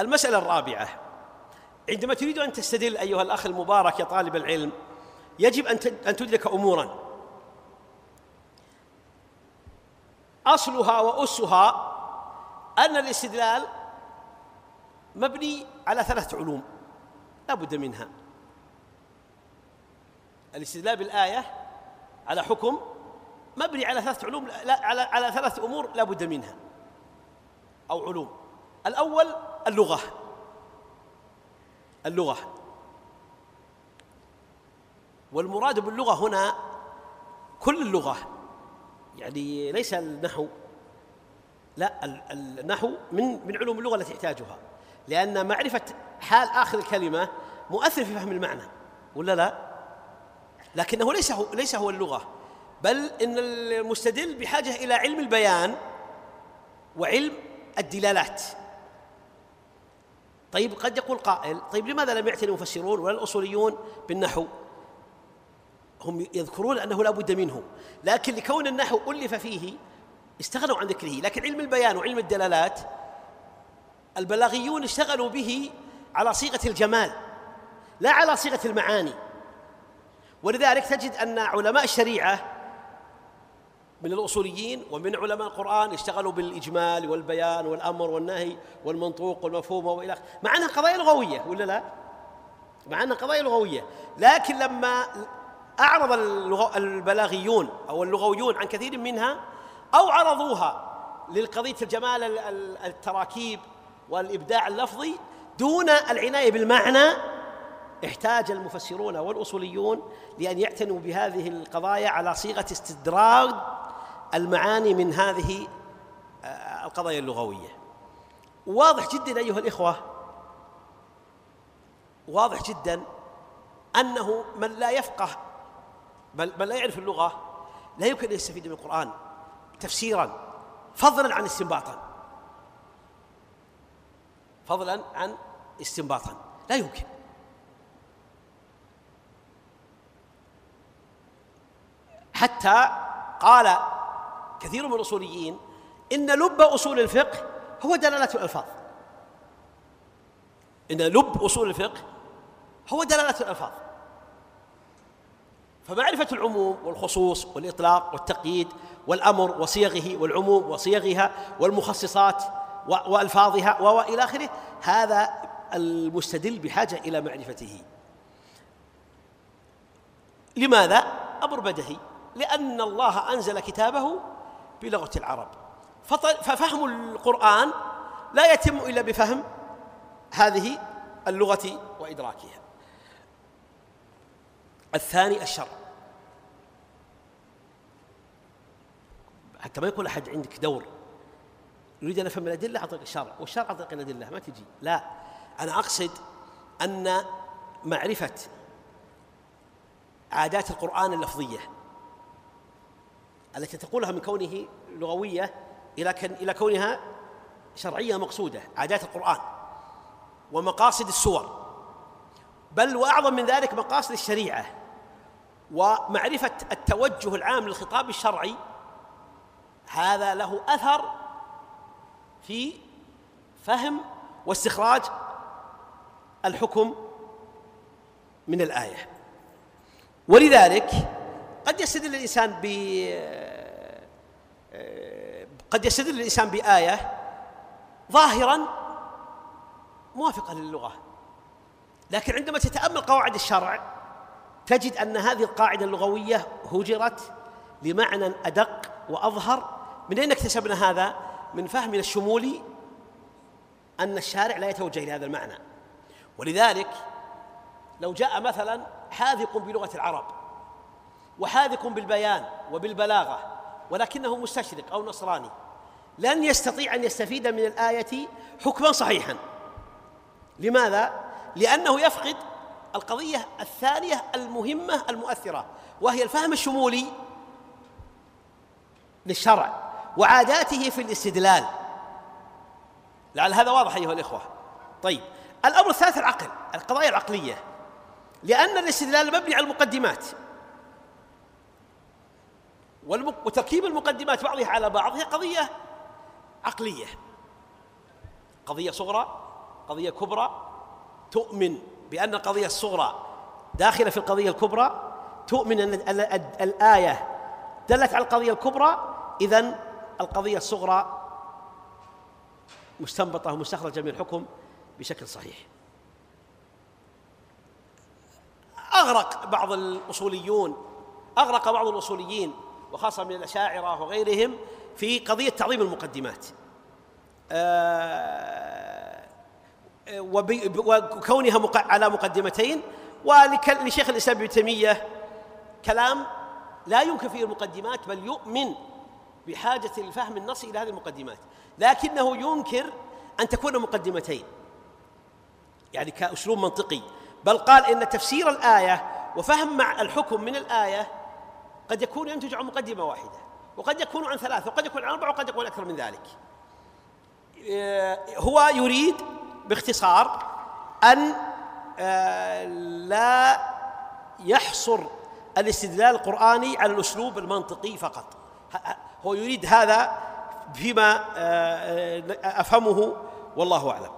المسألة الرابعة. عندما تريد أن تستدل أيها الأخ المبارك يا طالب العلم يجب أن تدرك أمورا. أصلها وأسها أن الاستدلال مبني على ثلاثة علوم لا بد منها. الاستدلال بالآية على حكم مبني على ثلاثة علوم لا على على ثلاثة أمور لا بد منها أو علوم. الأول اللغة. اللغة. والمراد باللغة هنا كل اللغة. يعني ليس النحو. لا النحو من من علوم اللغة التي تحتاجها لأن معرفة حال آخر الكلمة مؤثر في فهم المعنى ولا لا؟ لكنه ليس هو ليس هو اللغة. بل إن المستدل بحاجة إلى علم البيان وعلم الدلالات. طيب قد يقول قائل طيب لماذا لم يعتني المفسرون ولا الأصوليون بالنحو؟ هم يذكرون أنه لا بد منه لكن لكون النحو ألف فيه استغنوا عن ذكره لكن علم البيان وعلم الدلالات البلاغيون اشتغلوا به على صيغة الجمال لا على صيغة المعاني. ولذلك تجد أن علماء الشريعة من الأصوليين ومن علماء القرآن اشتغلوا بالإجمال والبيان والأمر والنهي والمنطوق والمفهوم وإلى مع أنها قضايا لغوية ولا لا؟ مع أنها قضايا لغوية لكن لما أعرض البلاغيون أو اللغويون عن كثير منها أو عرضوها للقضية الجمال التراكيب والإبداع اللفظي دون العناية بالمعنى احتاج المفسرون والأصوليون لأن يعتنوا بهذه القضايا على صيغة استدراج المعاني من هذه آه، القضايا اللغوية. واضح جدا أيها الإخوة واضح جدا أنه من لا يفقه من لا يعرف اللغة لا يمكن أن يستفيد من القرآن تفسيرا فضلا عن استنباطا. فضلا عن استنباطا. لا يمكن. حتى قال كثير من الاصوليين إن لب أصول الفقه هو دلالة الألفاظ. إن لب أصول الفقه هو دلالة الألفاظ. فمعرفة العموم والخصوص والإطلاق والتقييد والأمر وصيغه والعموم وصيغها والمخصصات وألفاظها وإلى آخره هذا المستدل بحاجة إلى معرفته. لماذا؟ أمر بدهي. لأن الله أنزل كتابه بلغة العرب. ففهم القرآن لا يتم إلا بفهم هذه اللغة وإدراكها. الثاني الشرع حتى ما يكون أحد عندك دور يريد أن أفهم الأدلة اعطيك الشرع والشرع اعطيك الأدلة ما تجي. لا أنا أقصد أن معرفة عادات القرآن اللفظية التي تقولها من كونه لغوية إلى إلى كونها شرعية مقصودة عادات القرآن ومقاصد السور. بل وأعظم من ذلك مقاصد الشريعة ومعرفة التوجه العام للخطاب الشرعي. هذا له أثر في فهم واستخراج الحكم من الآية. ولذلك قد يستدل الإنسان ب قد يستدل الإنسان بآية ظاهرا موافقة للغة. لكن عندما تتأمل قواعد الشرع تجد أن هذه القاعدة اللغوية هجرت لمعنى أدق وأظهر. من أين اكتسبنا هذا؟ من فهمنا الشمولي أن الشارع لا يتوجه إلى هذا المعنى. ولذلك لو جاء مثلا حاذق بلغة العرب وحاذق بالبيان وبالبلاغة ولكنه مستشرق أو نصراني. لن يستطيع أن يستفيد من الآية حكما صحيحا. لماذا؟ لأنه يفقد القضية الثانية المهمة المؤثرة وهي الفهم الشمولي للشرع وعاداته في الاستدلال. لعل هذا واضح أيها الإخوة. طيب الأمر الثالث العقل القضايا العقلية. لأن الاستدلال مبني على المقدمات. وتركيب المقدمات بعضها على بعض هي قضية عقلية. قضية صغرى قضية كبرى. تؤمن بأن القضية الصغرى داخلة في القضية الكبرى. تؤمن أن الآية دلت على القضية الكبرى. إذن القضية الصغرى مستنبطة ومستخرجة من الحكم بشكل صحيح. أغرق بعض الأصوليون أغرق بعض الأصوليين وخاصة من الأشاعرة وغيرهم في قضية تعظيم المقدمات. آه، وكونها على مقدمتين ولشيخ الإسلام ابن تيمية كلام لا ينكر فيه المقدمات بل يؤمن بحاجة الفهم النصي إلى هذه المقدمات. لكنه ينكر أن تكون مقدمتين. يعني كأسلوب منطقي. بل قال إن تفسير الآية وفهم مع الحكم من الآية قد يكون ينتج عن مقدمة واحدة وقد يكون عن ثلاثة وقد يكون عن أربعة وقد يكون أكثر من ذلك. آه، هو يريد باختصار أن آه، لا يحصر الاستدلال القرآني على الأسلوب المنطقي فقط. هو يريد هذا فيما آه، أفهمه والله أعلم.